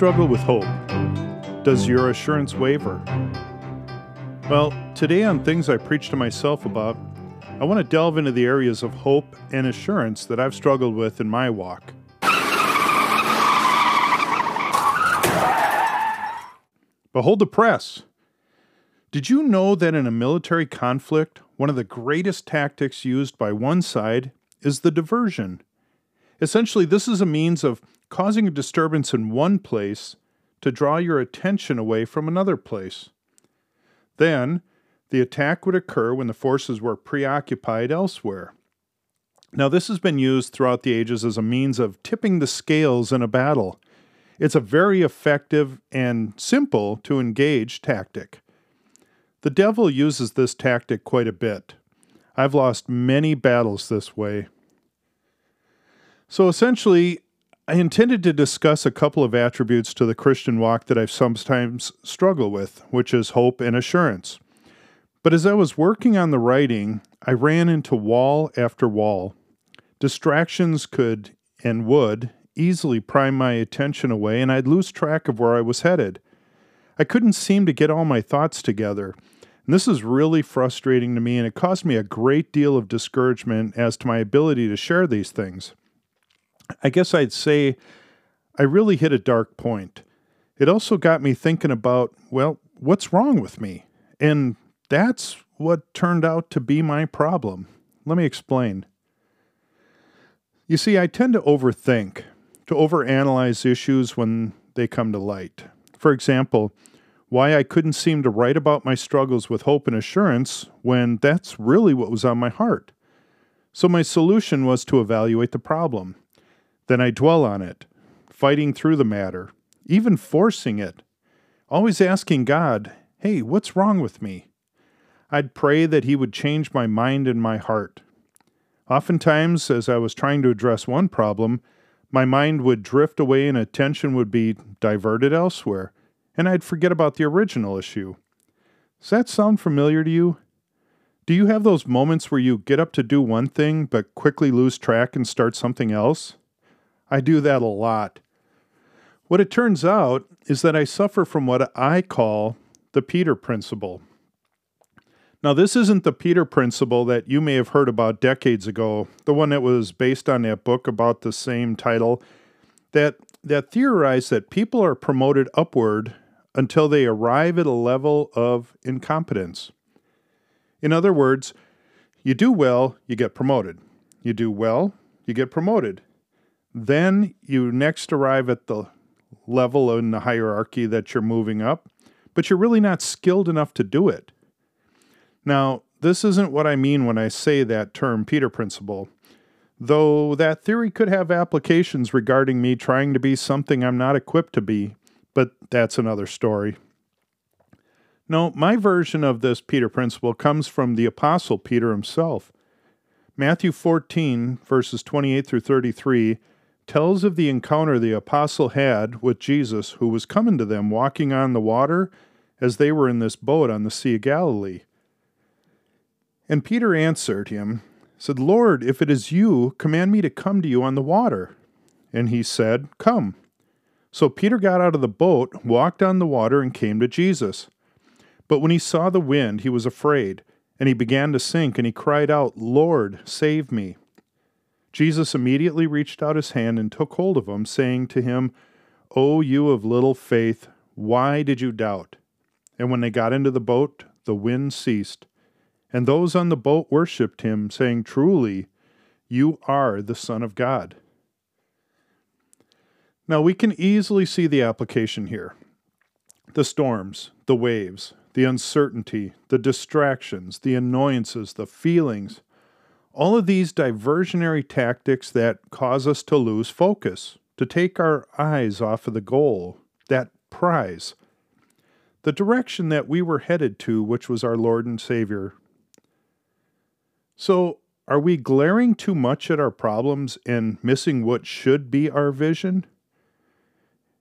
struggle with hope? Does your assurance waver? Well, today on Things I Preach to Myself About, I want to delve into the areas of hope and assurance that I've struggled with in my walk. But hold the press. Did you know that in a military conflict, one of the greatest tactics used by one side is the diversion? Essentially, this is a means of causing a disturbance in one place to draw your attention away from another place. Then, the attack would occur when the forces were preoccupied elsewhere. Now, this has been used throughout the ages as a means of tipping the scales in a battle. It's a very effective and simple to engage tactic. The devil uses this tactic quite a bit. I've lost many battles this way. So essentially, I intended to discuss a couple of attributes to the Christian walk that I've sometimes struggled with, which is hope and assurance. But as I was working on the writing, I ran into wall after wall. Distractions could and would easily prime my attention away, and I'd lose track of where I was headed. I couldn't seem to get all my thoughts together. And this is really frustrating to me, and it caused me a great deal of discouragement as to my ability to share these things. I guess I'd say I really hit a dark point. It also got me thinking about, well, what's wrong with me? And that's what turned out to be my problem. Let me explain. You see, I tend to overthink, to overanalyze issues when they come to light. For example, why I couldn't seem to write about my struggles with hope and assurance when that's really what was on my heart. So my solution was to evaluate the problem. Then I dwell on it, fighting through the matter, even forcing it, always asking God, hey, what's wrong with me? I'd pray that He would change my mind and my heart. Oftentimes, as I was trying to address one problem, my mind would drift away and attention would be diverted elsewhere, and I'd forget about the original issue. Does that sound familiar to you? Do you have those moments where you get up to do one thing but quickly lose track and start something else? I do that a lot. What it turns out is that I suffer from what I call the Peter principle. Now, this isn't the Peter principle that you may have heard about decades ago, the one that was based on that book about the same title, that, that theorized that people are promoted upward until they arrive at a level of incompetence. In other words, you do well, you get promoted. You do well, you get promoted. Then you next arrive at the level in the hierarchy that you're moving up, but you're really not skilled enough to do it. Now, this isn't what I mean when I say that term Peter principle, though that theory could have applications regarding me trying to be something I'm not equipped to be, but that's another story. No, my version of this Peter principle comes from the Apostle Peter himself. Matthew 14, verses 28 through 33, tells of the encounter the apostle had with Jesus, who was coming to them walking on the water as they were in this boat on the Sea of Galilee. And Peter answered him, said, Lord, if it is you, command me to come to you on the water. And he said, Come. So Peter got out of the boat, walked on the water, and came to Jesus. But when he saw the wind, he was afraid, and he began to sink, and he cried out, Lord, save me. Jesus immediately reached out his hand and took hold of him, saying to him, O you of little faith, why did you doubt? And when they got into the boat, the wind ceased. And those on the boat worshipped him, saying, Truly, you are the Son of God. Now we can easily see the application here. The storms, the waves, the uncertainty, the distractions, the annoyances, the feelings, all of these diversionary tactics that cause us to lose focus, to take our eyes off of the goal, that prize, the direction that we were headed to, which was our Lord and Savior. So, are we glaring too much at our problems and missing what should be our vision?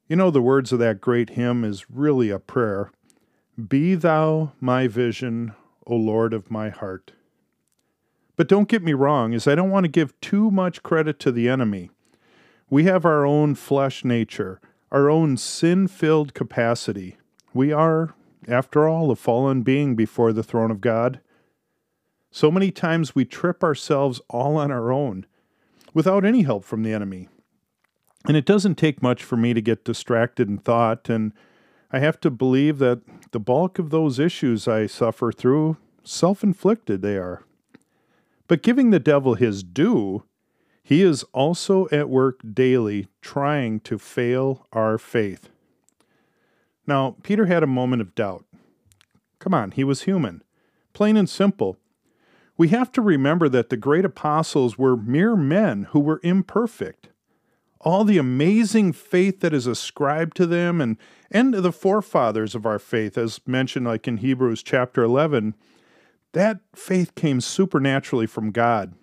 You know, the words of that great hymn is really a prayer Be thou my vision, O Lord of my heart. But don't get me wrong, is I don't want to give too much credit to the enemy. We have our own flesh nature, our own sin filled capacity. We are, after all, a fallen being before the throne of God. So many times we trip ourselves all on our own without any help from the enemy. And it doesn't take much for me to get distracted in thought, and I have to believe that the bulk of those issues I suffer through, self inflicted they are. But giving the devil his due, he is also at work daily trying to fail our faith. Now, Peter had a moment of doubt. Come on, he was human. Plain and simple. We have to remember that the great apostles were mere men who were imperfect. All the amazing faith that is ascribed to them and, and to the forefathers of our faith, as mentioned like in Hebrews chapter 11, that faith came supernaturally from God.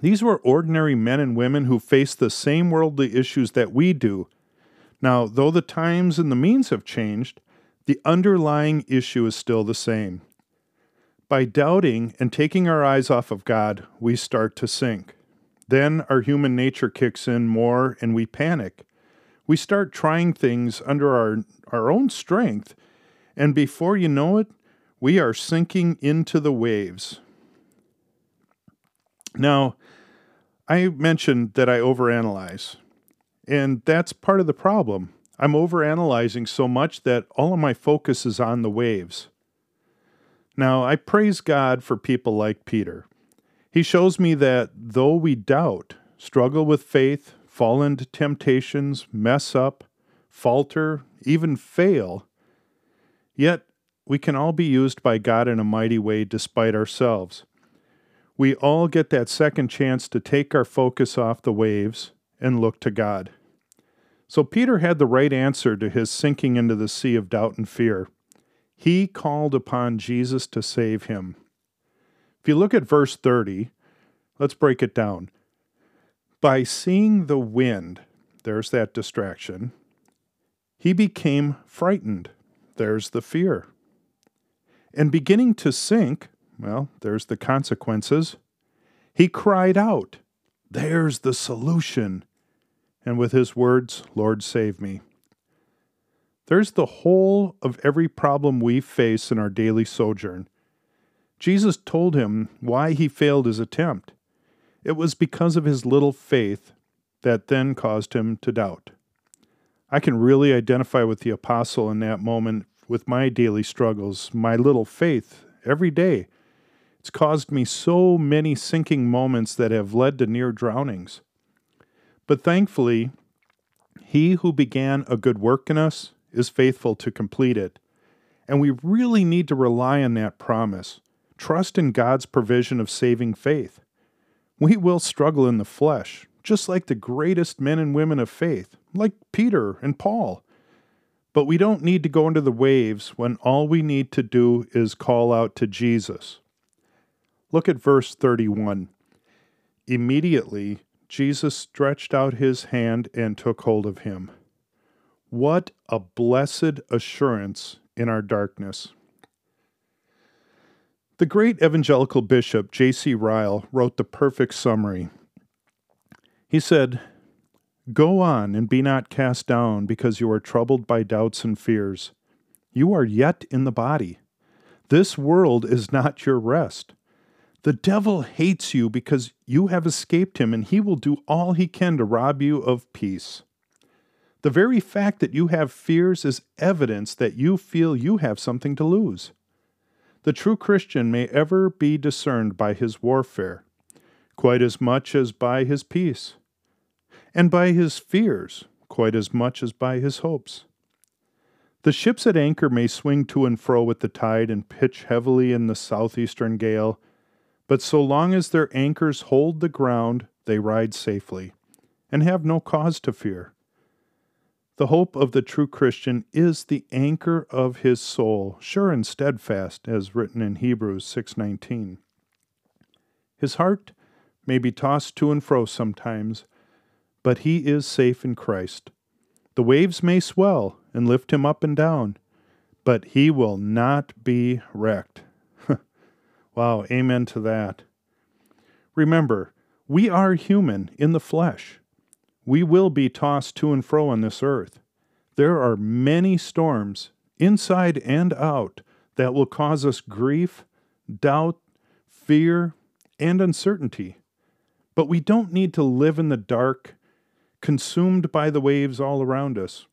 These were ordinary men and women who faced the same worldly issues that we do. Now, though the times and the means have changed, the underlying issue is still the same. By doubting and taking our eyes off of God, we start to sink. Then our human nature kicks in more and we panic. We start trying things under our, our own strength, and before you know it, we are sinking into the waves. Now, I mentioned that I overanalyze, and that's part of the problem. I'm overanalyzing so much that all of my focus is on the waves. Now, I praise God for people like Peter. He shows me that though we doubt, struggle with faith, fall into temptations, mess up, falter, even fail, yet we can all be used by God in a mighty way despite ourselves. We all get that second chance to take our focus off the waves and look to God. So Peter had the right answer to his sinking into the sea of doubt and fear. He called upon Jesus to save him. If you look at verse 30, let's break it down. By seeing the wind, there's that distraction, he became frightened. There's the fear. And beginning to sink, well, there's the consequences. He cried out, There's the solution. And with his words, Lord, save me. There's the whole of every problem we face in our daily sojourn. Jesus told him why he failed his attempt. It was because of his little faith that then caused him to doubt. I can really identify with the apostle in that moment with my daily struggles, my little faith every day. It's caused me so many sinking moments that have led to near drownings. But thankfully, he who began a good work in us is faithful to complete it. And we really need to rely on that promise. Trust in God's provision of saving faith. We will struggle in the flesh, just like the greatest men and women of faith, like Peter and Paul. But we don't need to go into the waves when all we need to do is call out to Jesus. Look at verse 31. Immediately, Jesus stretched out his hand and took hold of him. What a blessed assurance in our darkness. The great evangelical bishop J.C. Ryle wrote the perfect summary. He said, Go on and be not cast down because you are troubled by doubts and fears. You are yet in the body. This world is not your rest. The devil hates you because you have escaped him, and he will do all he can to rob you of peace. The very fact that you have fears is evidence that you feel you have something to lose. The true Christian may ever be discerned by his warfare, quite as much as by his peace, and by his fears, quite as much as by his hopes. The ships at anchor may swing to and fro with the tide and pitch heavily in the southeastern gale, but so long as their anchors hold the ground, they ride safely, and have no cause to fear. The hope of the true Christian is the anchor of his soul, sure and steadfast, as written in Hebrews 6:19. His heart may be tossed to and fro sometimes, but he is safe in Christ. The waves may swell and lift him up and down, but he will not be wrecked. wow, amen to that. Remember, we are human in the flesh we will be tossed to and fro on this earth. There are many storms, inside and out, that will cause us grief, doubt, fear, and uncertainty. But we don't need to live in the dark, consumed by the waves all around us.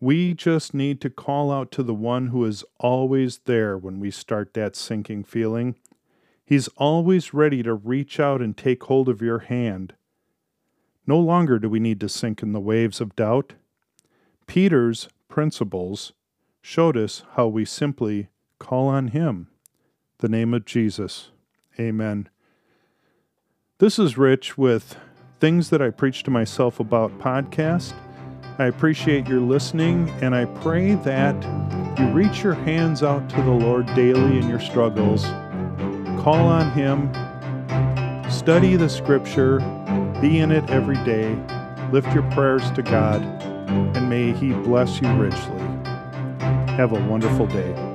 We just need to call out to the one who is always there when we start that sinking feeling. He's always ready to reach out and take hold of your hand. No longer do we need to sink in the waves of doubt. Peter's principles showed us how we simply call on him, the name of Jesus. Amen. This is Rich with Things That I Preach to Myself About podcast. I appreciate your listening, and I pray that you reach your hands out to the Lord daily in your struggles. Call on Him, study the Scripture, be in it every day, lift your prayers to God, and may He bless you richly. Have a wonderful day.